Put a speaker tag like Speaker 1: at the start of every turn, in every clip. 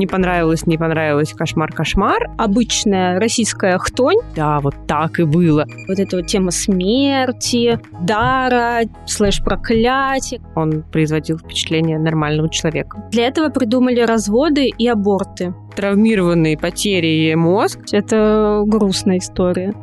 Speaker 1: Не понравилось, не понравилось, кошмар, кошмар.
Speaker 2: Обычная российская хтонь.
Speaker 1: Да, вот так и было.
Speaker 2: Вот эта вот тема смерти, дара, слэш проклятия.
Speaker 1: Он производил впечатление нормального человека.
Speaker 2: Для этого придумали разводы и аборты.
Speaker 1: Травмированный потери мозг.
Speaker 2: Это грустная история.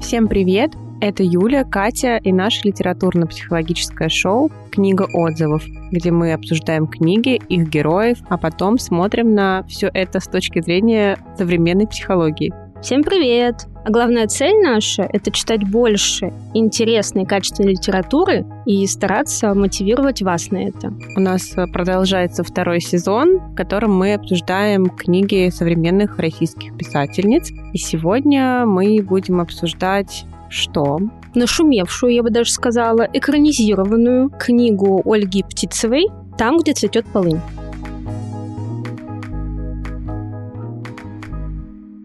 Speaker 1: Всем привет! Это Юля, Катя и наше литературно-психологическое шоу «Книга отзывов», где мы обсуждаем книги, их героев, а потом смотрим на все это с точки зрения современной психологии.
Speaker 2: Всем привет! А главная цель наша — это читать больше интересной, качественной литературы и стараться мотивировать вас на это.
Speaker 1: У нас продолжается второй сезон, в котором мы обсуждаем книги современных российских писательниц. И сегодня мы будем обсуждать что?
Speaker 2: Нашумевшую, я бы даже сказала, экранизированную книгу Ольги Птицевой «Там, где цветет полынь».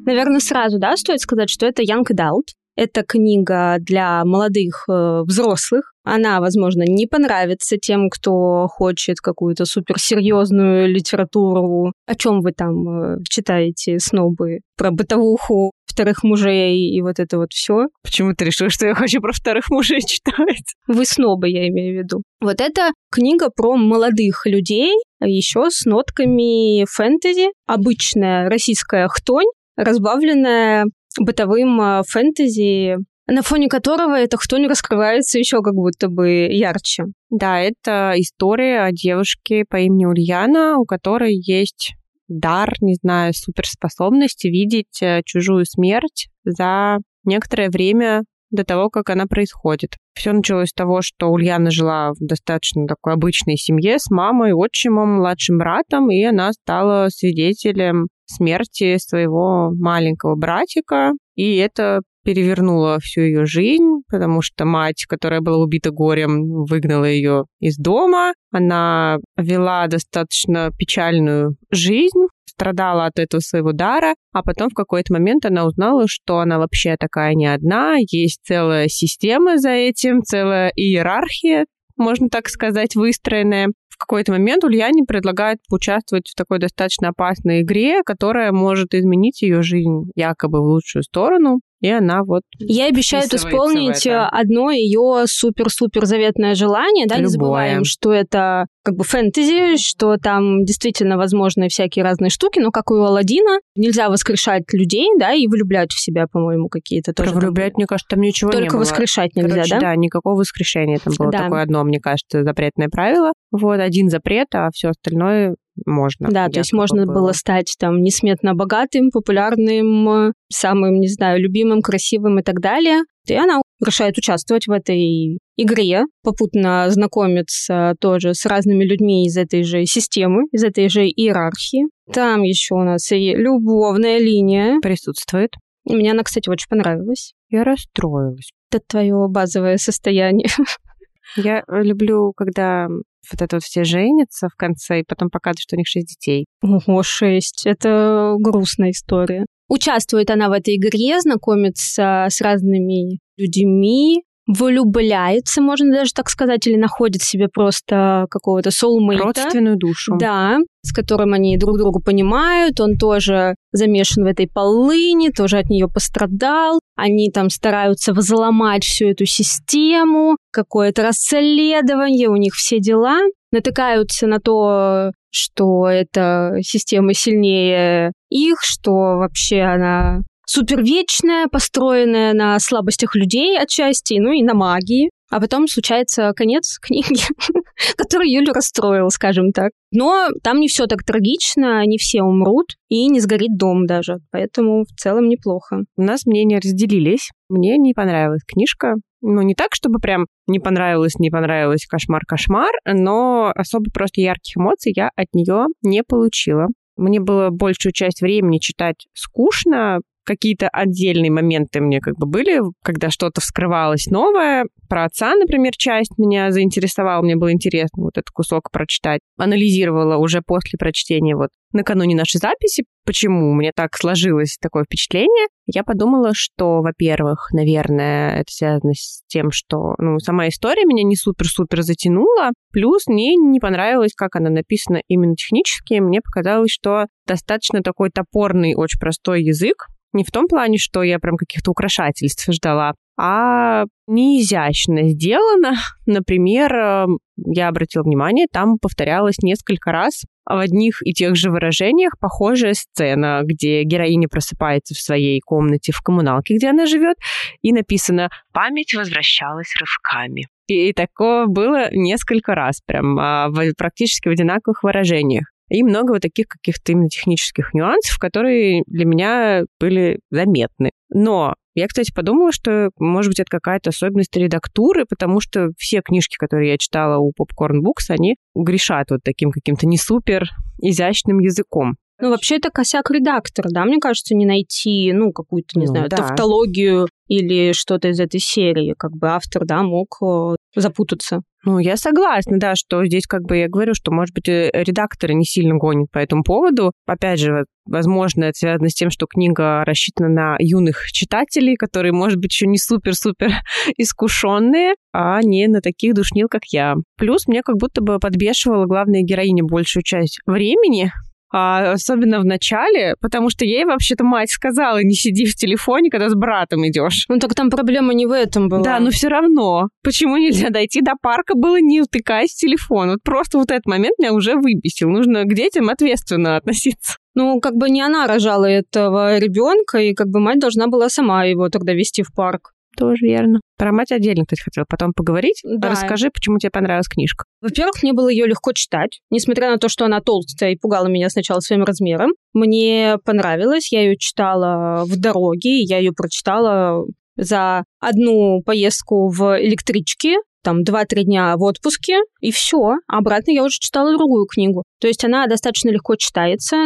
Speaker 2: Наверное, сразу, да, стоит сказать, что это Young Adult. Это книга для молодых э, взрослых. Она, возможно, не понравится тем, кто хочет какую-то суперсерьезную литературу. О чем вы там э, читаете, снобы? Про бытовуху вторых мужей и вот это вот все.
Speaker 1: Почему ты решила, что я хочу про вторых мужей читать?
Speaker 2: Вы снобы, я имею в виду. Вот это книга про молодых людей, еще с нотками фэнтези. Обычная российская хтонь, разбавленная бытовым а, фэнтези, на фоне которого это кто не раскрывается еще как будто бы ярче.
Speaker 1: Да, это история о девушке по имени Ульяна, у которой есть дар, не знаю, суперспособность видеть э, чужую смерть за некоторое время до того, как она происходит. Все началось с того, что Ульяна жила в достаточно такой обычной семье с мамой, отчимом, младшим братом, и она стала свидетелем смерти своего маленького братика, и это перевернуло всю ее жизнь, потому что мать, которая была убита горем, выгнала ее из дома. Она вела достаточно печальную жизнь, страдала от этого своего дара, а потом в какой-то момент она узнала, что она вообще такая не одна, есть целая система за этим, целая иерархия, можно так сказать, выстроенная. В какой-то момент Ульяне предлагают поучаствовать в такой достаточно опасной игре, которая может изменить ее жизнь якобы в лучшую сторону и она вот...
Speaker 2: Я обещаю исполнить одно ее супер-супер заветное желание, да, Любое. не забываем, что это как бы фэнтези, что там действительно возможны всякие разные штуки, но как у Алладина, нельзя воскрешать людей, да, и влюблять в себя, по-моему, какие-то
Speaker 1: тоже. Про влюблять, там... мне кажется, там ничего
Speaker 2: Только
Speaker 1: не было.
Speaker 2: воскрешать нельзя,
Speaker 1: Короче,
Speaker 2: да?
Speaker 1: Да, никакого воскрешения там было
Speaker 2: да.
Speaker 1: такое одно, мне кажется, запретное правило. Вот, один запрет, а все остальное можно.
Speaker 2: Да, то есть можно было. было стать там несметно богатым, популярным, самым, не знаю, любимым, красивым и так далее. И она решает участвовать в этой игре, попутно знакомиться тоже с разными людьми из этой же системы, из этой же иерархии. Там еще у нас и любовная линия
Speaker 1: присутствует.
Speaker 2: Мне она, кстати, очень понравилась.
Speaker 1: Я расстроилась.
Speaker 2: Это твое базовое состояние.
Speaker 1: Я люблю, когда вот это вот все женятся в конце, и потом показывают, что у них шесть детей.
Speaker 2: Ого, шесть. Это грустная история. Участвует она в этой игре, знакомится с разными людьми, влюбляется, можно даже так сказать, или находит себе просто какого-то soulmate.
Speaker 1: Родственную душу.
Speaker 2: Да, с которым они друг друга понимают. Он тоже замешан в этой полыни, тоже от нее пострадал. Они там стараются взломать всю эту систему, какое-то расследование, у них все дела. Натыкаются на то, что эта система сильнее их, что вообще она супервечная, построенная на слабостях людей отчасти, ну и на магии. А потом случается конец книги, который Юлю расстроил, скажем так. Но там не все так трагично, не все умрут, и не сгорит дом даже. Поэтому в целом неплохо.
Speaker 1: У нас мнения разделились. Мне не понравилась книжка. Ну, не так, чтобы прям не понравилось, не понравилось, кошмар-кошмар, но особо просто ярких эмоций я от нее не получила. Мне было большую часть времени читать скучно, какие-то отдельные моменты мне как бы были, когда что-то вскрывалось новое. Про отца, например, часть меня заинтересовала, мне было интересно вот этот кусок прочитать. Анализировала уже после прочтения вот накануне нашей записи, почему мне так сложилось такое впечатление. Я подумала, что, во-первых, наверное, это связано с тем, что ну, сама история меня не супер-супер затянула, плюс мне не понравилось, как она написана именно технически. Мне показалось, что достаточно такой топорный, очень простой язык, не в том плане, что я прям каких-то украшательств ждала, а не изящно сделано. Например, эм, я обратила внимание, там повторялось несколько раз в одних и тех же выражениях похожая сцена, где героиня просыпается в своей комнате в коммуналке, где она живет, и написано «Память возвращалась рывками». И такое было несколько раз, прям а, в, практически в одинаковых выражениях. И много вот таких каких-то именно технических нюансов, которые для меня были заметны. Но я, кстати, подумала, что, может быть, это какая-то особенность редактуры, потому что все книжки, которые я читала у Popcorn Books, они грешат вот таким каким-то не супер изящным языком.
Speaker 2: Ну, вообще, это косяк редактора, да, мне кажется, не найти, ну, какую-то, не ну, знаю, да. тавтологию или что-то из этой серии. Как бы автор, да, мог э, запутаться.
Speaker 1: Ну, я согласна, да, что здесь как бы я говорю, что, может быть, э, редакторы не сильно гонят по этому поводу. Опять же, возможно, это связано с тем, что книга рассчитана на юных читателей, которые, может быть, еще не супер-супер искушенные, а не на таких душнил, как я. Плюс мне как будто бы подбешивала главная героиня большую часть времени, а, особенно в начале, потому что ей вообще-то мать сказала, не сиди в телефоне, когда с братом идешь.
Speaker 2: Ну так там проблема не в этом была.
Speaker 1: Да, но все равно. Почему нельзя дойти до парка было, не утыкаясь в телефон? Вот просто вот этот момент меня уже выбесил. Нужно к детям ответственно относиться.
Speaker 2: Ну, как бы не она рожала этого ребенка, и как бы мать должна была сама его тогда вести в парк.
Speaker 1: Тоже верно. Про мать отдельно, кстати, хотела потом поговорить. Да. Расскажи, почему тебе понравилась книжка.
Speaker 2: Во-первых, мне было ее легко читать, несмотря на то, что она толстая и пугала меня сначала своим размером. Мне понравилось, я ее читала в дороге, я ее прочитала за одну поездку в электричке там 2-3 дня в отпуске, и все. Обратно я уже читала другую книгу. То есть она достаточно легко читается,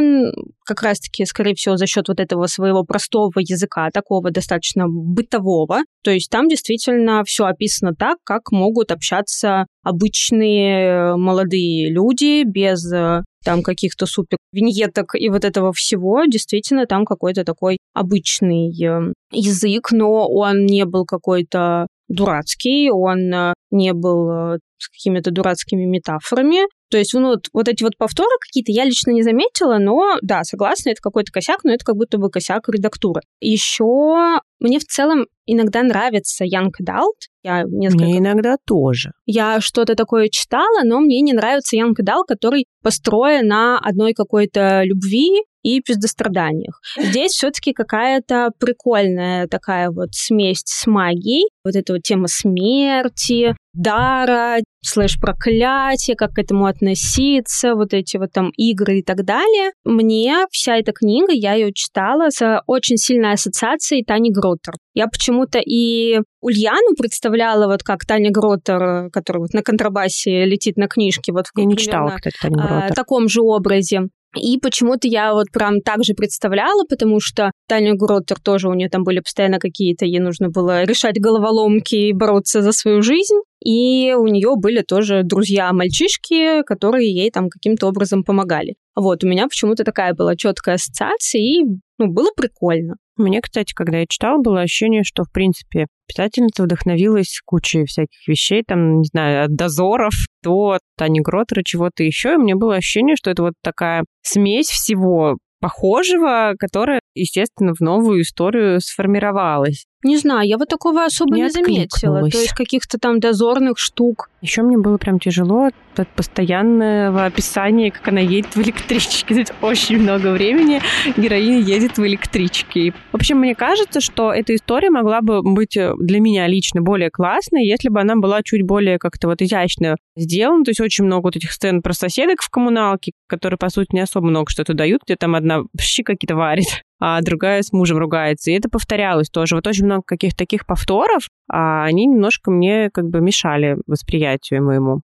Speaker 2: как раз-таки, скорее всего, за счет вот этого своего простого языка, такого достаточно бытового. То есть там действительно все описано так, как могут общаться обычные молодые люди без э, там каких-то супер виньеток и вот этого всего, действительно там какой-то такой обычный э, язык, но он не был какой-то дурацкий, он э, не был э, с какими-то дурацкими метафорами. То есть ну, вот, вот эти вот повторы какие-то я лично не заметила, но да, согласна, это какой-то косяк, но это как будто бы косяк редактуры. Еще мне в целом иногда нравится Young Adult.
Speaker 1: Я несколько... Мне иногда тоже.
Speaker 2: Я что-то такое читала, но мне не нравится Young Adult, который построен на одной какой-то любви и пиздостраданиях. Здесь все-таки какая-то прикольная такая вот смесь с магией. Вот эта вот тема смерти, дара, слэш проклятия, как к этому относиться, вот эти вот там игры и так далее. Мне вся эта книга, я ее читала с очень сильной ассоциацией Тани Гроттер. Я почему-то и Ульяну представляла вот как Таня Гроттер, которая вот на контрабасе летит на книжке. Вот
Speaker 1: я не читала, кстати, Таню а, Гроттер.
Speaker 2: В таком же образе. И почему-то я вот прям так же представляла, потому что Таня Гроттер тоже, у нее там были постоянно какие-то, ей нужно было решать головоломки и бороться за свою жизнь. И у нее были тоже друзья-мальчишки, которые ей там каким-то образом помогали. Вот, у меня почему-то такая была четкая ассоциация, и ну, было прикольно.
Speaker 1: Мне, кстати, когда я читала, было ощущение, что, в принципе, писательница вдохновилась кучей всяких вещей, там, не знаю, от дозоров до Тани Гротера, чего-то еще. И мне было ощущение, что это вот такая смесь всего похожего, которая, естественно, в новую историю сформировалась.
Speaker 2: Не знаю, я вот такого особо не, не заметила. То есть каких-то там дозорных штук.
Speaker 1: Еще мне было прям тяжело от постоянного описания, как она едет в электричке. Здесь очень много времени героиня едет в электричке. В общем, мне кажется, что эта история могла бы быть для меня лично более классной, если бы она была чуть более как-то вот изящно сделана. То есть очень много вот этих сцен про соседок в коммуналке, которые, по сути, не особо много что-то дают, где там одна щи какие-то варит а другая с мужем ругается. И это повторялось тоже. Вот очень много каких-то таких повторов, а они немножко мне как бы мешали восприятию моему.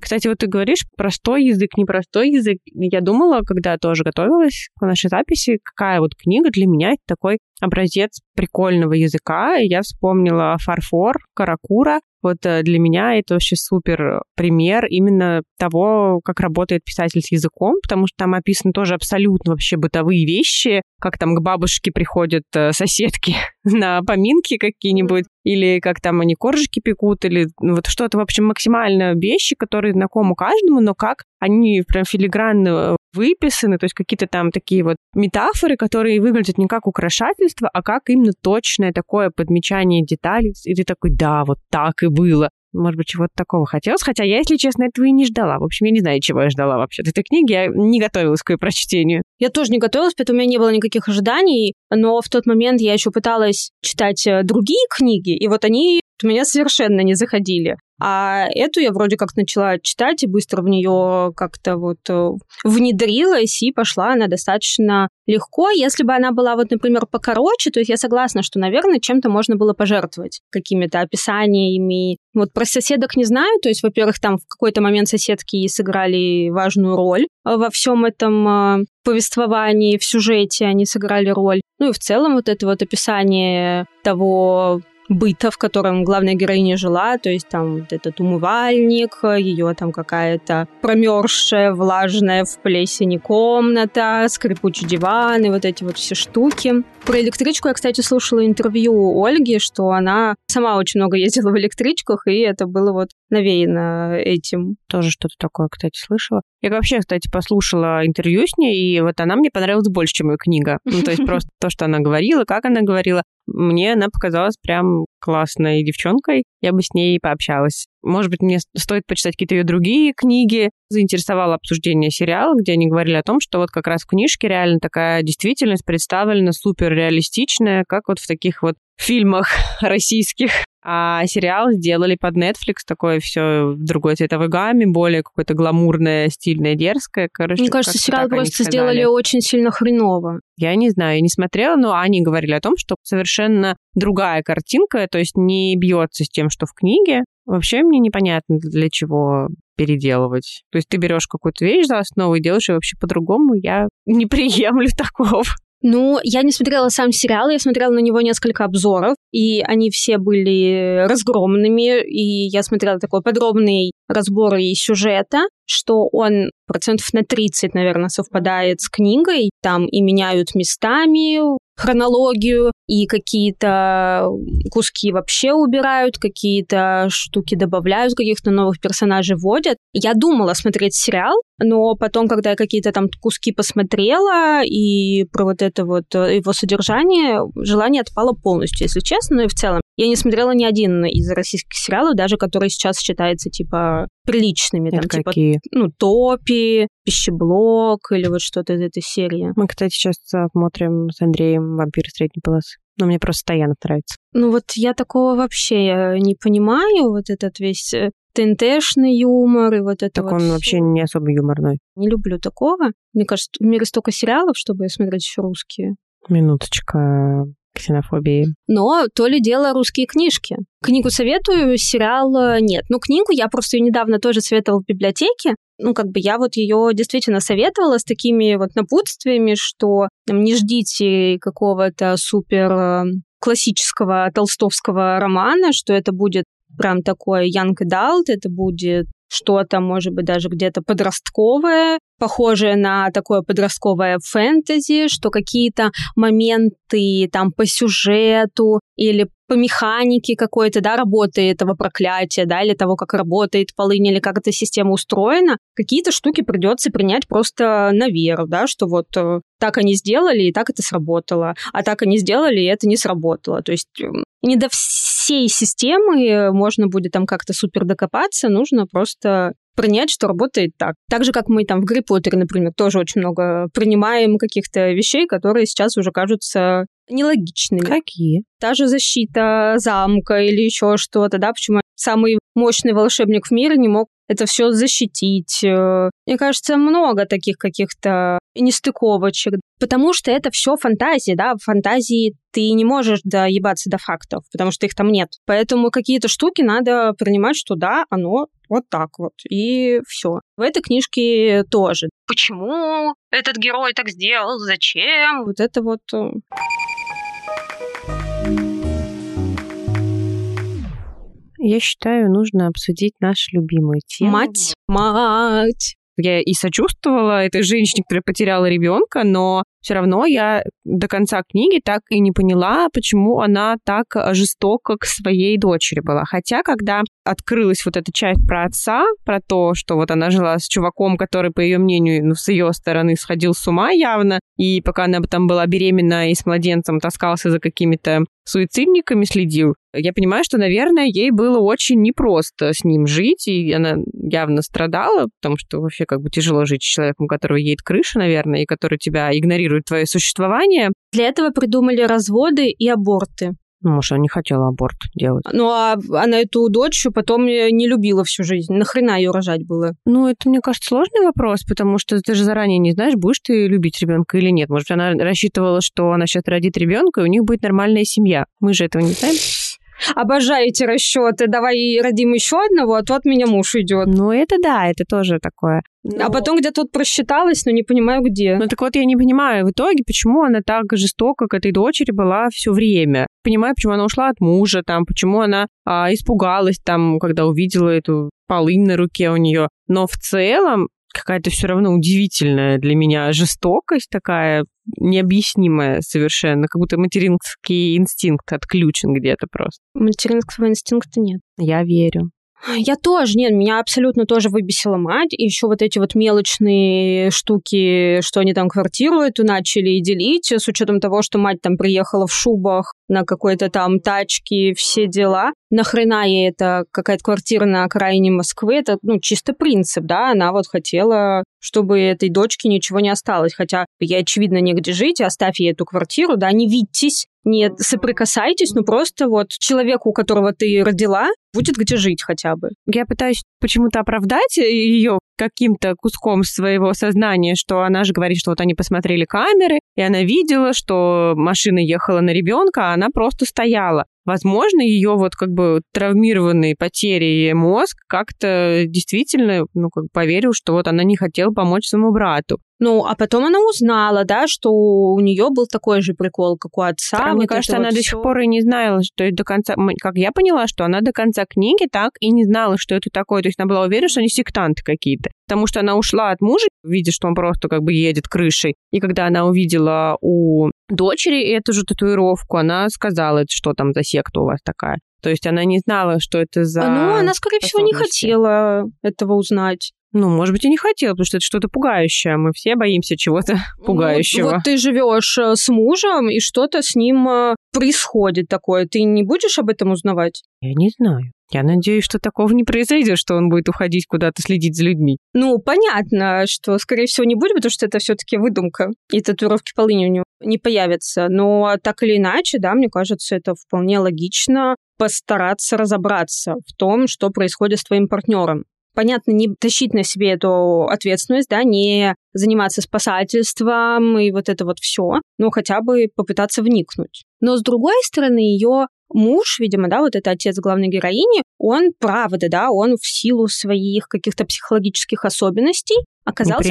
Speaker 1: Кстати, вот ты говоришь простой язык, непростой язык. Я думала, когда тоже готовилась к нашей записи, какая вот книга для меня такой образец прикольного языка. И я вспомнила «Фарфор» Каракура. Вот э, для меня это вообще супер пример именно того, как работает писатель с языком, потому что там описаны тоже абсолютно вообще бытовые вещи, как там к бабушке приходят э, соседки на поминки какие-нибудь, или как там они коржики пекут, или ну, вот что-то, в общем, максимально вещи, которые знакомы каждому, но как они прям филигранно выписаны, то есть какие-то там такие вот метафоры, которые выглядят не как украшательство, а как именно точное такое подмечание деталей. И ты такой, да, вот так и было. Может быть, чего-то такого хотелось. Хотя я, если честно, этого и не ждала. В общем, я не знаю, чего я ждала вообще от этой книги. Я не готовилась к ее прочтению.
Speaker 2: Я тоже не готовилась, поэтому у меня не было никаких ожиданий. Но в тот момент я еще пыталась читать э, другие книги, и вот они у меня совершенно не заходили. А эту я вроде как начала читать и быстро в нее как-то вот э, внедрилась, и пошла она достаточно легко. Если бы она была вот, например, покороче, то есть я согласна, что, наверное, чем-то можно было пожертвовать, какими-то описаниями. Вот про соседок не знаю, то есть, во-первых, там в какой-то момент соседки сыграли важную роль во всем этом э, повествовании, в сюжете они сыграли роль. Ну и в целом вот это вот описание того, быта, в котором главная героиня жила, то есть там вот этот умывальник, ее там какая-то промерзшая, влажная в плесени комната, скрипучий диван и вот эти вот все штуки. Про электричку я, кстати, слушала интервью Ольги, что она сама очень много ездила в электричках, и это было вот навеяно этим.
Speaker 1: Тоже что-то такое, кстати, слышала. Я вообще, кстати, послушала интервью с ней, и вот она мне понравилась больше, чем ее книга. Ну, то есть просто то, что она говорила, как она говорила. Мне она показалась прям классной девчонкой. Я бы с ней пообщалась. Может быть, мне стоит почитать какие-то ее другие книги. Заинтересовало обсуждение сериала, где они говорили о том, что вот как раз в книжке реально такая действительность представлена супер реалистичная, как вот в таких вот фильмах российских. А сериал сделали под Netflix, такое все в другой цветовой гамме, более какое-то гламурное, стильное, дерзкое. Короче,
Speaker 2: Мне кажется, сериал просто сделали очень сильно хреново.
Speaker 1: Я не знаю, я не смотрела, но они говорили о том, что совершенно другая картинка, то есть не бьется с тем, что в книге. Вообще мне непонятно, для чего переделывать. То есть ты берешь какую-то вещь за основу и делаешь ее вообще по-другому. Я не приемлю такого.
Speaker 2: Ну, я не смотрела сам сериал, я смотрела на него несколько обзоров, и они все были разгромными, и я смотрела такой подробный разбор и сюжета, что он процентов на 30, наверное, совпадает с книгой. Там и меняют местами хронологию, и какие-то куски вообще убирают, какие-то штуки добавляют, каких-то новых персонажей вводят. Я думала смотреть сериал, но потом, когда я какие-то там куски посмотрела и про вот это вот э, его содержание, желание отпало полностью, если честно, ну и в целом. Я не смотрела ни один из российских сериалов, даже который сейчас считается, типа, приличными.
Speaker 1: Это
Speaker 2: там,
Speaker 1: какие?
Speaker 2: типа, ну, Топи, Пищеблок или вот что-то из этой серии.
Speaker 1: Мы, кстати, сейчас смотрим с Андреем «Вампир средней полосы». Но мне просто Стоянов нравится.
Speaker 2: Ну вот я такого вообще не понимаю, вот этот весь э, ТНТшный юмор и вот это
Speaker 1: Так
Speaker 2: вот
Speaker 1: он
Speaker 2: всё.
Speaker 1: вообще не особо юморной.
Speaker 2: Не люблю такого. Мне кажется, в мире столько сериалов, чтобы смотреть еще русские.
Speaker 1: Минуточка ксенофобии.
Speaker 2: Но то ли дело русские книжки. Книгу советую, сериал э, нет. Ну, книгу я просто ее недавно тоже советовала в библиотеке. Ну, как бы я вот ее действительно советовала с такими вот напутствиями, что там, не ждите какого-то супер э, классического толстовского романа, что это будет прям такой young adult, это будет что-то, может быть, даже где-то подростковое, похожее на такое подростковое фэнтези, что какие-то моменты там по сюжету или по механике какой-то, да, работы этого проклятия, да, или того, как работает полынь, или как эта система устроена, какие-то штуки придется принять просто на веру, да, что вот э, так они сделали, и так это сработало, а так они сделали, и это не сработало. То есть не до всей системы можно будет там как-то супер докопаться, нужно просто принять, что работает так. Так же, как мы там в Гарри Поттере, например, тоже очень много принимаем каких-то вещей, которые сейчас уже кажутся нелогичными.
Speaker 1: Какие?
Speaker 2: Та же защита замка или еще что-то, да, почему самый мощный волшебник в мире не мог это все защитить. Э, Мне кажется, много таких каких-то нестыковочек, потому что это все фантазии, да, в фантазии ты не можешь доебаться до фактов, потому что их там нет. Поэтому какие-то штуки надо принимать, что да, оно Вот так вот. И все. В этой книжке тоже. Почему этот герой так сделал? Зачем? Вот это вот... Э,
Speaker 1: Я считаю, нужно обсудить нашу любимую тему.
Speaker 2: Мать, мать.
Speaker 1: Я и сочувствовала этой женщине, которая потеряла ребенка, но все равно я до конца книги так и не поняла, почему она так жестока к своей дочери была. Хотя, когда открылась вот эта часть про отца, про то, что вот она жила с чуваком, который, по ее мнению, ну, с ее стороны сходил с ума явно, и пока она там была беременна и с младенцем таскался за какими-то суицидниками следил, я понимаю, что, наверное, ей было очень непросто с ним жить, и она явно страдала, потому что вообще как бы тяжело жить с человеком, у которого едет крыша, наверное, и который тебя игнорирует твое существование.
Speaker 2: Для этого придумали разводы и аборты.
Speaker 1: Ну, может, она не хотела аборт делать.
Speaker 2: Ну, а она эту дочь потом не любила всю жизнь. Нахрена ее рожать было?
Speaker 1: Ну, это, мне кажется, сложный вопрос, потому что ты же заранее не знаешь, будешь ты любить ребенка или нет. Может, она рассчитывала, что она сейчас родит ребенка, и у них будет нормальная семья. Мы же этого не знаем
Speaker 2: обожаю эти расчеты, давай родим еще одного, а то от меня муж идет.
Speaker 1: Ну, это да, это тоже такое.
Speaker 2: Но... А потом где-то вот просчиталась, но не понимаю, где.
Speaker 1: Ну, так вот, я не понимаю в итоге, почему она так жестоко к этой дочери была все время. Понимаю, почему она ушла от мужа, там, почему она а, испугалась, там, когда увидела эту полынь на руке у нее. Но в целом какая-то все равно удивительная для меня жестокость такая, необъяснимая совершенно, как будто материнский инстинкт отключен где-то просто.
Speaker 2: Материнского инстинкта нет.
Speaker 1: Я верю.
Speaker 2: Я тоже, нет, меня абсолютно тоже выбесила мать. И еще вот эти вот мелочные штуки, что они там квартиру эту начали делить, с учетом того, что мать там приехала в шубах на какой-то там тачке, все дела. Нахрена ей это какая-то квартира на окраине Москвы? Это, ну, чисто принцип, да? Она вот хотела, чтобы этой дочке ничего не осталось. Хотя ей, очевидно, негде жить, оставь ей эту квартиру, да, не видитесь, не соприкасайтесь, ну просто вот человеку, которого ты родила, будет где жить хотя бы.
Speaker 1: Я пытаюсь почему-то оправдать ее каким-то куском своего сознания, что она же говорит, что вот они посмотрели камеры, и она видела, что машина ехала на ребенка, а она просто стояла. Возможно, ее вот как бы травмированный потерей мозг как-то действительно, ну, как поверил, что вот она не хотела помочь своему брату.
Speaker 2: Ну, а потом она узнала, да, что у нее был такой же прикол, как у отца.
Speaker 1: А вот мне кажется, она вот до сих пор и не знала, что до конца... Как я поняла, что она до конца книги так и не знала, что это такое. То есть она была уверена, что они сектанты какие-то. Потому что она ушла от мужа, видя, что он просто как бы едет крышей. И когда она увидела у дочери эту же татуировку, она сказала, что там за секта у вас такая. То есть она не знала, что это за...
Speaker 2: Ну, она, скорее всего, не хотела этого узнать.
Speaker 1: Ну, может быть, и не хотела, потому что это что-то пугающее. Мы все боимся чего-то пугающего.
Speaker 2: Вот, вот ты живешь э, с мужем, и что-то с ним э, происходит такое. Ты не будешь об этом узнавать?
Speaker 1: Я не знаю. Я надеюсь, что такого не произойдет, что он будет уходить куда-то следить за людьми.
Speaker 2: Ну, понятно, что, скорее всего, не будет, потому что это все-таки выдумка. И татуировки полыни у него не появятся. Но так или иначе, да, мне кажется, это вполне логично постараться разобраться в том, что происходит с твоим партнером понятно, не тащить на себе эту ответственность, да, не заниматься спасательством и вот это вот все, но хотя бы попытаться вникнуть. Но с другой стороны, ее муж, видимо, да, вот это отец главной героини, он, правда, да, он в силу своих каких-то психологических особенностей оказался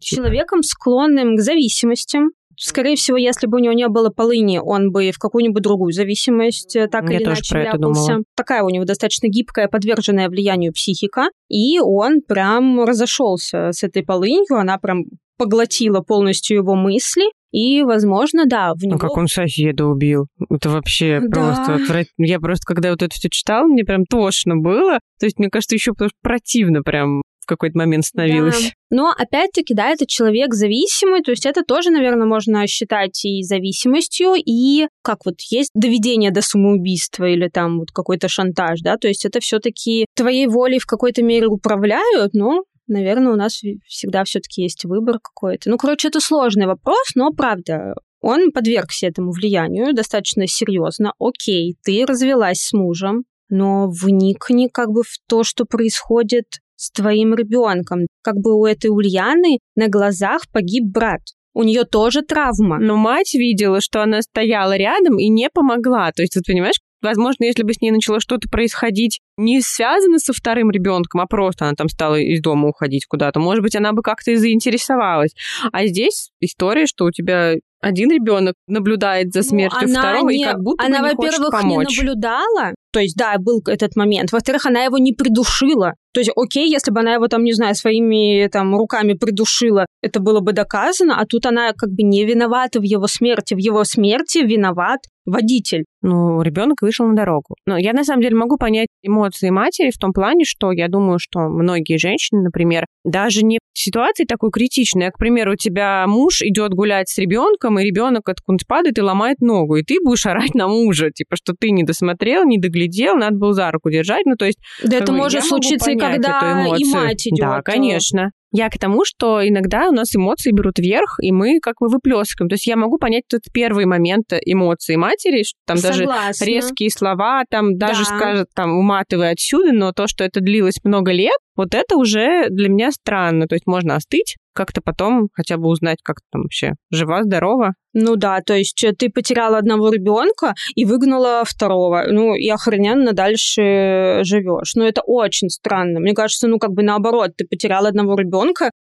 Speaker 2: человеком, склонным к зависимостям, Скорее всего, если бы у него не было полыни, он бы в какую-нибудь другую зависимость э, так Я или иначе ляпался. Такая у него достаточно гибкая, подверженная влиянию психика, и он прям разошелся с этой полынью, она прям поглотила полностью его мысли, и, возможно, да, в него...
Speaker 1: Ну, как он соседа убил. Это вообще да. просто. Я просто, когда вот это все читала, мне прям тошно было. То есть, мне кажется, еще противно прям в какой-то момент становилось.
Speaker 2: Да. Но опять-таки, да, это человек зависимый, то есть это тоже, наверное, можно считать и зависимостью, и как вот есть доведение до самоубийства или там вот какой-то шантаж, да, то есть это все-таки твоей волей в какой-то мере управляют, но наверное, у нас всегда все-таки есть выбор какой-то. Ну, короче, это сложный вопрос, но правда, он подвергся этому влиянию достаточно серьезно. Окей, ты развелась с мужем, но вникни как бы в то, что происходит с твоим ребенком. Как бы у этой Ульяны на глазах погиб брат. У нее тоже травма.
Speaker 1: Но мать видела, что она стояла рядом и не помогла. То есть, ты понимаешь, Возможно, если бы с ней начало что-то происходить, не связано со вторым ребенком, а просто она там стала из дома уходить куда-то, может быть, она бы как-то и заинтересовалась. А здесь история, что у тебя один ребенок наблюдает за ну, смертью ну, второго не, и как будто
Speaker 2: она,
Speaker 1: бы не хочет
Speaker 2: помочь.
Speaker 1: Она,
Speaker 2: во-первых, не наблюдала, то есть, да, был этот момент. Во-вторых, она его не придушила. То есть, окей, если бы она его там, не знаю, своими там руками придушила, это было бы доказано, а тут она как бы не виновата в его смерти. В его смерти виноват водитель.
Speaker 1: Ну, ребенок вышел на дорогу. Но я на самом деле могу понять эмоции матери в том плане, что я думаю, что многие женщины, например, даже не в ситуации такой критичной, а, к примеру, у тебя муж идет гулять с ребенком, и ребенок откуда-то падает и ломает ногу, и ты будешь орать на мужа, типа, что ты не досмотрел, не доглядел, надо было за руку держать. Ну, то есть...
Speaker 2: Да это может случиться и когда и мать идет.
Speaker 1: Да, конечно. Я к тому, что иногда у нас эмоции берут вверх, и мы как бы выплескиваем. То есть я могу понять этот первый момент эмоций матери, что там Согласна. даже резкие слова, там даже да. скажет, там, уматывай отсюда, но то, что это длилось много лет, вот это уже для меня странно. То есть можно остыть, как-то потом хотя бы узнать, как там вообще жива, здорова.
Speaker 2: Ну да, то есть э, ты потеряла одного ребенка и выгнала второго, ну и охрененно дальше живешь. Ну это очень странно. Мне кажется, ну как бы наоборот, ты потеряла одного ребенка,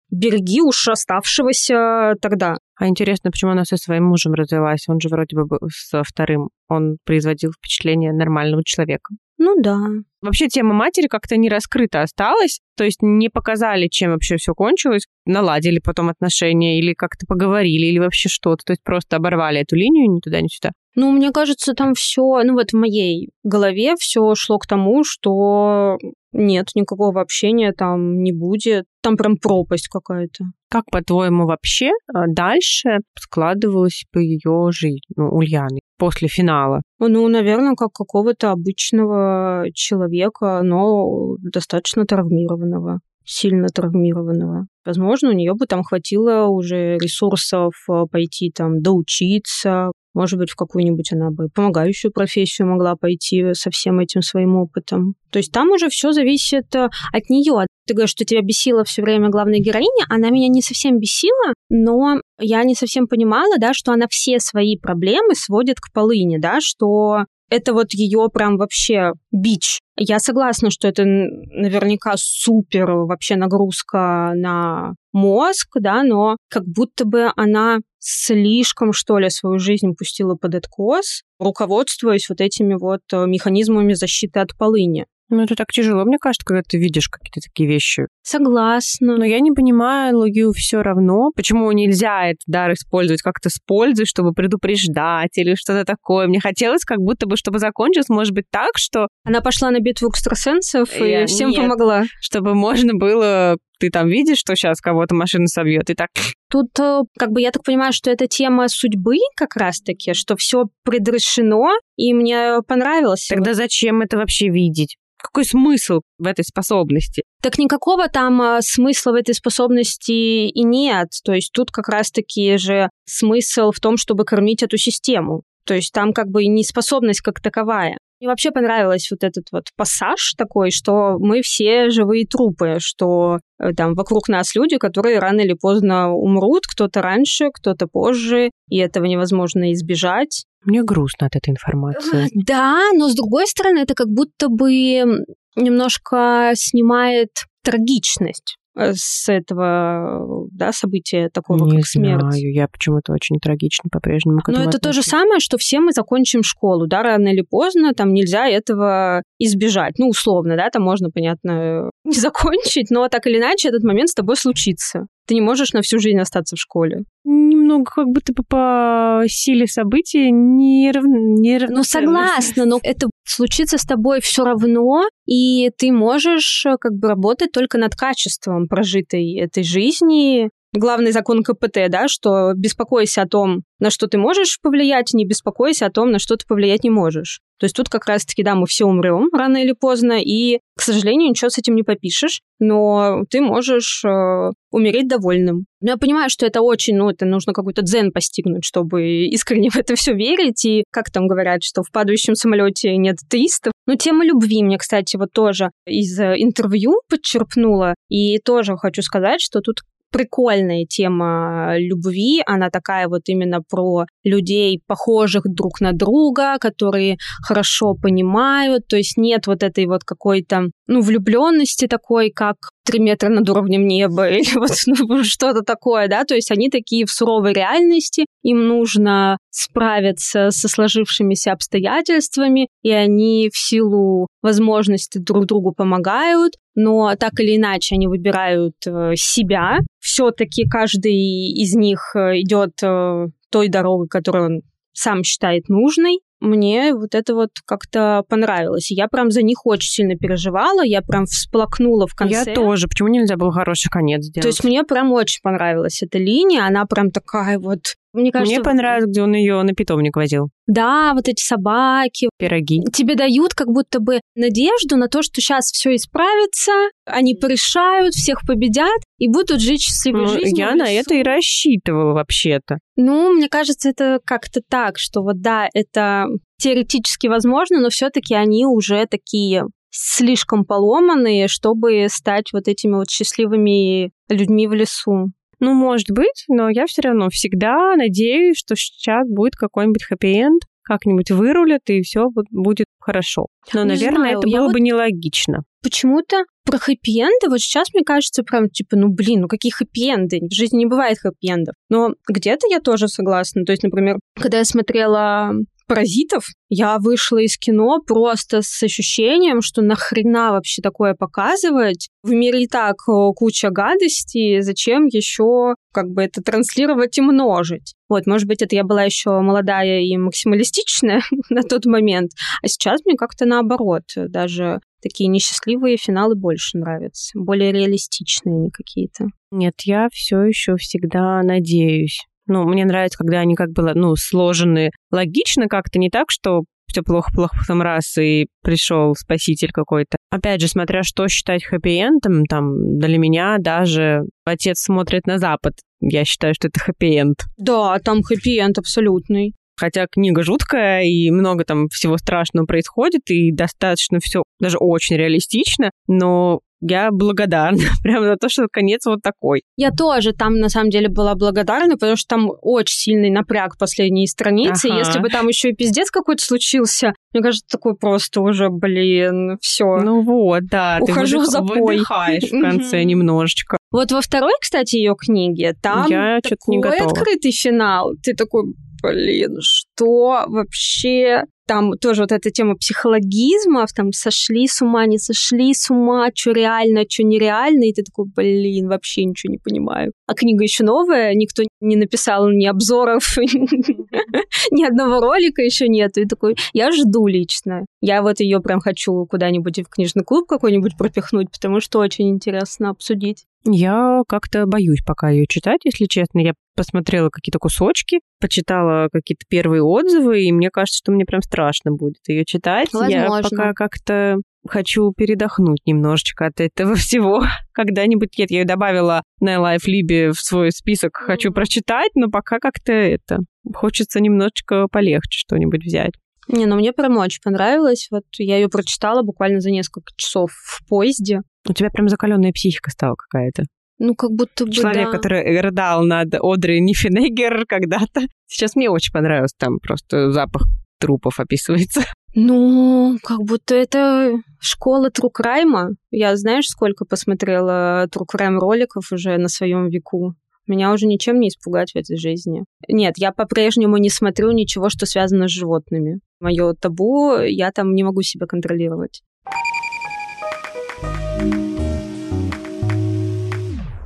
Speaker 2: береги уж оставшегося тогда.
Speaker 1: А интересно, почему она со своим мужем развелась? Он же вроде бы был со вторым. Он производил впечатление нормального человека.
Speaker 2: Ну да.
Speaker 1: Вообще тема матери как-то не раскрыта осталась, то есть не показали, чем вообще все кончилось, наладили потом отношения или как-то поговорили, или вообще что-то, то есть просто оборвали эту линию ни туда, ни сюда.
Speaker 2: Ну, мне кажется, там все, ну вот в моей голове все шло к тому, что нет, никакого общения там не будет. Там прям пропасть какая-то.
Speaker 1: Как, по-твоему, вообще а, дальше складывалась бы ее жизнь, ну, Ульяны, после финала?
Speaker 2: Ну, наверное, как какого-то обычного человека, но достаточно травмированного сильно травмированного. Возможно, у нее бы там хватило уже ресурсов а, пойти там доучиться, может быть, в какую-нибудь она бы помогающую профессию могла пойти со всем этим своим опытом. То есть там уже все зависит э, от нее. Ты говоришь, что тебя бесила все время главная героиня. Она меня не совсем бесила, но я не совсем понимала, да, что она все свои проблемы сводит к полыне, да, что это вот ее прям вообще бич. Я согласна, что это наверняка супер вообще нагрузка на мозг, да, но как будто бы она слишком, что ли, свою жизнь пустила под откос, руководствуясь вот этими вот э, механизмами защиты от полыни.
Speaker 1: Ну, это так тяжело, мне кажется, когда ты видишь какие-то такие вещи.
Speaker 2: Согласна.
Speaker 1: Но я не понимаю логию все равно, почему нельзя этот дар использовать как-то с пользой, чтобы предупреждать или что-то такое. Мне хотелось как будто бы, чтобы закончилось, может быть, так, что...
Speaker 2: Она пошла на битву экстрасенсов и всем Нет, помогла.
Speaker 1: Чтобы можно было ты там видишь, что сейчас кого-то машина собьет, и так...
Speaker 2: Тут, э, как бы, я так понимаю, что это тема судьбы как раз-таки, что все предрешено, и мне понравилось.
Speaker 1: Тогда зачем это вообще видеть? Какой смысл в этой способности?
Speaker 2: Так никакого там а, смысла в этой способности и нет. То есть тут как раз-таки же смысл в том, чтобы кормить эту систему. То есть там как бы не способность как таковая. Мне вообще понравилось вот этот вот пассаж такой, что мы все живые трупы, что э, там вокруг нас люди, которые рано или поздно умрут, кто-то раньше, кто-то позже, и этого невозможно избежать.
Speaker 1: Мне грустно от этой информации.
Speaker 2: Да, но с другой стороны, это как будто бы немножко снимает трагичность. Э, с этого да, события такого,
Speaker 1: не
Speaker 2: как смерть.
Speaker 1: Знаю, я почему-то очень трагично по-прежнему к
Speaker 2: Но это то же самое, что все мы закончим школу, да, рано или поздно, там нельзя этого избежать. Ну, условно, да, там можно, понятно, не закончить, но так или иначе этот момент с тобой случится. Ты не можешь на всю жизнь остаться в школе.
Speaker 1: Немного как будто бы по силе событий не, рав... не
Speaker 2: Ну, согласна, но это случится с тобой все равно, и ты можешь э, как бы работать только над качеством прожитой этой жизни, главный закон КПТ, да, что беспокойся о том, на что ты можешь повлиять, не беспокойся о том, на что ты повлиять не можешь. То есть тут как раз-таки, да, мы все умрем рано или поздно, и, к сожалению, ничего с этим не попишешь, но ты можешь э, умереть довольным. Но я понимаю, что это очень, ну, это нужно какой-то дзен постигнуть, чтобы искренне в это все верить. И как там говорят, что в падающем самолете нет атеистов. Но тема любви мне, кстати, вот тоже из интервью подчерпнула. И тоже хочу сказать, что тут прикольная тема любви. Она такая вот именно про людей, похожих друг на друга, которые хорошо понимают. То есть нет вот этой вот какой-то, ну, влюбленности такой, как три метра над уровнем неба или вот ну, что-то такое, да, то есть они такие в суровой реальности, им нужно справиться со сложившимися обстоятельствами, и они в силу возможности друг другу помогают, но так или иначе они выбирают э, себя. Все-таки каждый из них э, идет э, той дорогой, которую он сам считает нужной мне вот это вот как-то понравилось. Я прям за них очень сильно переживала, я прям всплакнула в конце.
Speaker 1: Я тоже. Почему нельзя был хороший конец сделать?
Speaker 2: То есть мне прям очень понравилась эта линия, она прям такая вот
Speaker 1: мне кажется, мне понравилось, где он ее на питомник возил.
Speaker 2: Да, вот эти собаки,
Speaker 1: пироги.
Speaker 2: Тебе дают как будто бы надежду на то, что сейчас все исправится, они порешают, всех победят и будут жить счастливой ну, жизнью.
Speaker 1: Я на это и рассчитывала вообще-то.
Speaker 2: Ну, мне кажется, это как-то так, что вот да, это теоретически возможно, но все-таки они уже такие слишком поломанные, чтобы стать вот этими вот счастливыми людьми в лесу.
Speaker 1: Ну, может быть, но я все равно всегда надеюсь, что сейчас будет какой-нибудь хэппи-энд, как-нибудь вырулят, и все будет хорошо. Но, не наверное, знаю, это было вот... бы нелогично.
Speaker 2: Почему-то про хэппи-энды вот сейчас, мне кажется, прям типа, ну блин, ну какие хэппи-энды? В жизни не бывает хэппи-эндов. Но где-то я тоже согласна. То есть, например, когда я смотрела паразитов, я вышла из кино просто с ощущением, что нахрена вообще такое показывать? В мире и так куча гадостей, зачем еще как бы это транслировать и множить? Вот, может быть, это я была еще молодая и максималистичная на тот момент, а сейчас мне как-то наоборот, даже такие несчастливые финалы больше нравятся, более реалистичные они какие-то.
Speaker 1: Нет, я все еще всегда надеюсь ну, мне нравится, когда они как бы, ну, сложены логично как-то, не так, что все плохо-плохо потом раз, и пришел спаситель какой-то. Опять же, смотря что считать хэппи-эндом, там, для меня даже отец смотрит на Запад. Я считаю, что это хэппи-энд.
Speaker 2: Да, там хэппи-энд абсолютный.
Speaker 1: Хотя книга жуткая, и много там всего страшного происходит, и достаточно все даже очень реалистично, но я благодарна прямо за то, что конец вот такой.
Speaker 2: Я тоже там, на самом деле, была благодарна, потому что там очень сильный напряг последние страницы. Ага. Если бы там еще и пиздец какой-то случился, мне кажется, такой просто уже, блин, все.
Speaker 1: Ну вот, да,
Speaker 2: Ухожу
Speaker 1: ты выдых, выдыхаешь в конце немножечко.
Speaker 2: Вот во второй, кстати, ее книге, там Я такой открытый финал. Ты такой, блин, что вообще там тоже вот эта тема психологизмов, там сошли с ума, не сошли с ума, что реально, что нереально, и ты такой, блин, вообще ничего не понимаю. А книга еще новая, никто не написал ни обзоров, ни одного ролика еще нет, и такой, я жду лично. Я вот ее прям хочу куда-нибудь в книжный клуб какой-нибудь пропихнуть, потому что очень интересно обсудить.
Speaker 1: Я как-то боюсь пока ее читать, если честно. Я посмотрела какие-то кусочки, почитала какие-то первые отзывы, и мне кажется, что мне прям страшно будет ее читать.
Speaker 2: Возможно.
Speaker 1: Я пока как-то хочу передохнуть немножечко от этого всего. Когда-нибудь нет, я ее добавила на Life Libе в свой список «хочу прочитать», но пока как-то это... Хочется немножечко полегче что-нибудь взять.
Speaker 2: Не, ну мне прям очень понравилось. Вот я ее прочитала буквально за несколько часов в поезде.
Speaker 1: У тебя прям закаленная психика стала какая-то.
Speaker 2: Ну, как будто бы,
Speaker 1: Человек,
Speaker 2: да.
Speaker 1: который рыдал над Одри Нифенегер когда-то. Сейчас мне очень понравилось, там просто запах трупов описывается.
Speaker 2: Ну, как будто это школа true crime а. Я знаешь, сколько посмотрела true crime роликов уже на своем веку. Меня уже ничем не испугать в этой жизни. Нет, я по-прежнему не смотрю ничего, что связано с животными. Мое табу, я там не могу себя контролировать.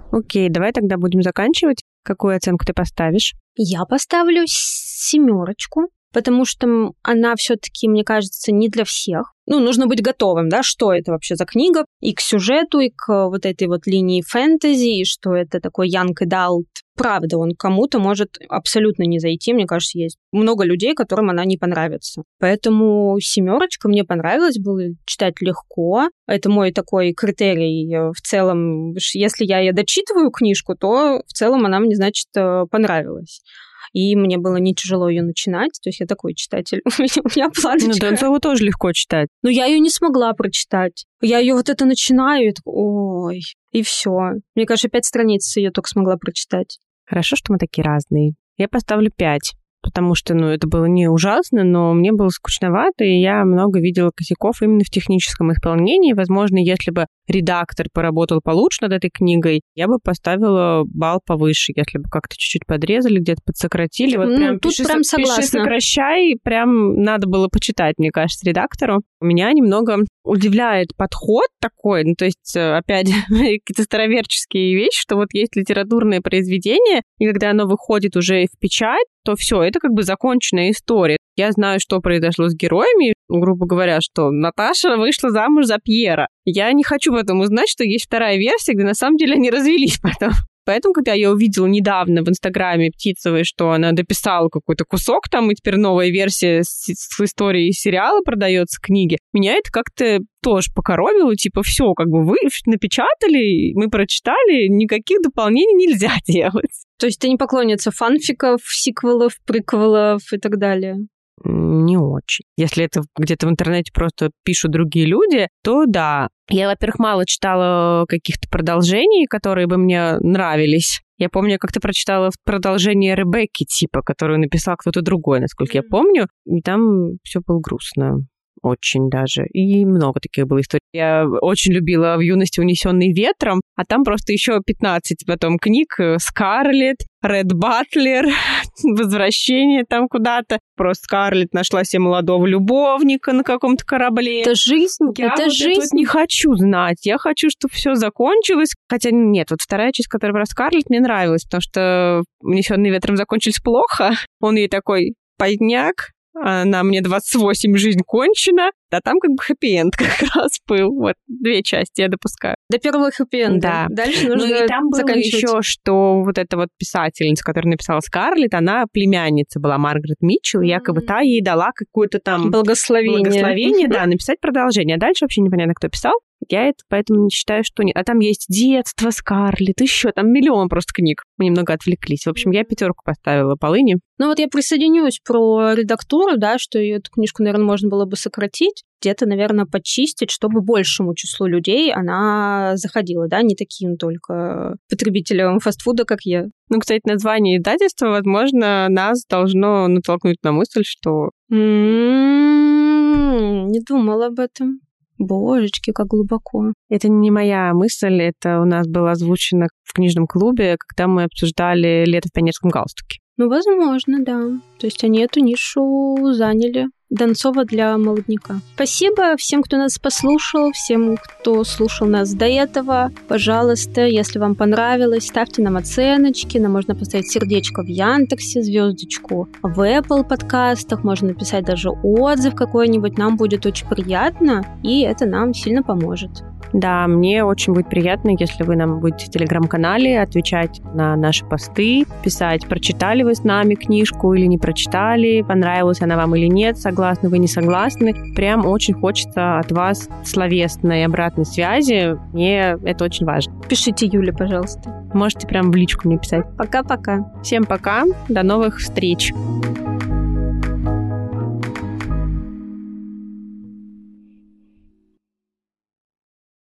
Speaker 1: Окей, давай тогда будем заканчивать. Какую оценку ты поставишь?
Speaker 2: Я поставлю семерочку потому что она все-таки, мне кажется, не для всех. Ну, нужно быть готовым, да, что это вообще за книга, и к сюжету, и к вот этой вот линии фэнтези, и что это такой young adult. Правда, он кому-то может абсолютно не зайти. Мне кажется, есть много людей, которым она не понравится. Поэтому семерочка мне понравилась, было читать легко. Это мой такой критерий в целом. Если я, я дочитываю книжку, то в целом она мне, значит, э, понравилась. И мне было не тяжело ее начинать. То есть я такой читатель. У меня планочка.
Speaker 1: Ну, Донцову тоже легко читать.
Speaker 2: Но я ее не смогла прочитать. Я ее вот это начинаю, и такой, ой, и все. Мне кажется, пять страниц ее только смогла прочитать.
Speaker 1: Хорошо, что мы такие разные. Я поставлю пять потому что, ну, это было не ужасно, но мне было скучновато, и я много видела косяков именно в техническом исполнении. Возможно, если бы редактор поработал получше над этой книгой, я бы поставила балл повыше, если бы как-то чуть-чуть подрезали, где-то подсократили. Вот
Speaker 2: ну,
Speaker 1: прям
Speaker 2: тут
Speaker 1: пиши,
Speaker 2: прям согласна.
Speaker 1: пиши, сокращай, прям надо было почитать, мне кажется, редактору. Меня немного удивляет подход такой, ну, то есть, э, опять, какие-то староверческие вещи, что вот есть литературное произведение, и когда оно выходит уже в печать, то все, это как бы законченная история. Я знаю, что произошло с героями, грубо говоря, что Наташа вышла замуж за Пьера. Я не хочу в этом узнать, что есть вторая версия, где на самом деле они развелись потом. Поэтому, когда я увидела недавно в Инстаграме Птицевой, что она дописала какой-то кусок там, и теперь новая версия с, с историей сериала продается книги, меня это как-то тоже покоробило, типа, все, как бы вы напечатали, мы прочитали, никаких дополнений нельзя делать.
Speaker 2: То есть ты не поклонница фанфиков, сиквелов, приквелов и так далее?
Speaker 1: Не очень. Если это где-то в интернете просто пишут другие люди, то да. Я, во-первых, мало читала каких-то продолжений, которые бы мне нравились. Я помню, как-то прочитала продолжение Ребекки, типа, которую написал кто-то другой, насколько я помню, и там все было грустно очень даже. И много таких было историй. Я очень любила в юности «Унесенный ветром», а там просто еще 15 потом книг. «Скарлетт», «Ред Батлер», «Возвращение» там куда-то. Просто Скарлетт нашла себе молодого любовника на каком-то корабле.
Speaker 2: Это жизнь,
Speaker 1: я
Speaker 2: это
Speaker 1: вот
Speaker 2: жизнь.
Speaker 1: Это не хочу знать. Я хочу, чтобы все закончилось. Хотя нет, вот вторая часть, которая про Скарлетт, мне нравилась, потому что «Унесенный ветром» закончились плохо. Он ей такой, подняк, она мне 28, жизнь кончена, а там как бы хэппи-энд как раз был. Вот, две части я допускаю.
Speaker 2: До первого хэппи-энда.
Speaker 1: Да.
Speaker 2: Дальше нужно
Speaker 1: Ну и там было еще, что вот эта вот писательница, которая написала Скарлетт, она племянница была Маргарет Митчелл, и якобы та ей дала какое-то там
Speaker 2: Благословение.
Speaker 1: благословение, да, написать продолжение. А дальше вообще непонятно, кто писал. Я это поэтому не считаю, что нет. А там есть детство Скарлетт, еще там миллион просто книг. Мы немного отвлеклись. В общем, я пятерку поставила полыни.
Speaker 2: Ну вот я присоединюсь про редактуру, да, что эту книжку, наверное, можно было бы сократить, где-то, наверное, почистить, чтобы большему числу людей она заходила, да, не таким только потребителям фастфуда, как я.
Speaker 1: Ну, кстати, название издательства, возможно, нас должно натолкнуть на мысль, что
Speaker 2: М-м, Не думала об этом. Божечки, как глубоко.
Speaker 1: это не моя мысль, это у нас было озвучено в книжном клубе, когда мы обсуждали «Лето в пионерском галстуке».
Speaker 2: Ну, возможно, да. То есть они эту нишу заняли. Донцова для молодняка. Спасибо всем, кто нас послушал, всем, кто слушал нас до этого. Пожалуйста, если вам понравилось, ставьте нам оценочки. Нам можно поставить сердечко в Яндексе, звездочку в Apple подкастах, можно написать даже отзыв какой-нибудь. Нам будет очень приятно, и это нам сильно поможет.
Speaker 1: Да, мне очень будет приятно, если вы нам будете в Телеграм-канале отвечать на наши посты, писать, прочитали вы с нами книжку или не прочитали, понравилась она вам или нет, согласны вы, не согласны. Прям очень хочется от вас словесной обратной связи. Мне это очень важно.
Speaker 2: Пишите Юле, пожалуйста.
Speaker 1: Можете прям в личку мне писать.
Speaker 2: Пока-пока.
Speaker 1: Всем пока, до новых встреч.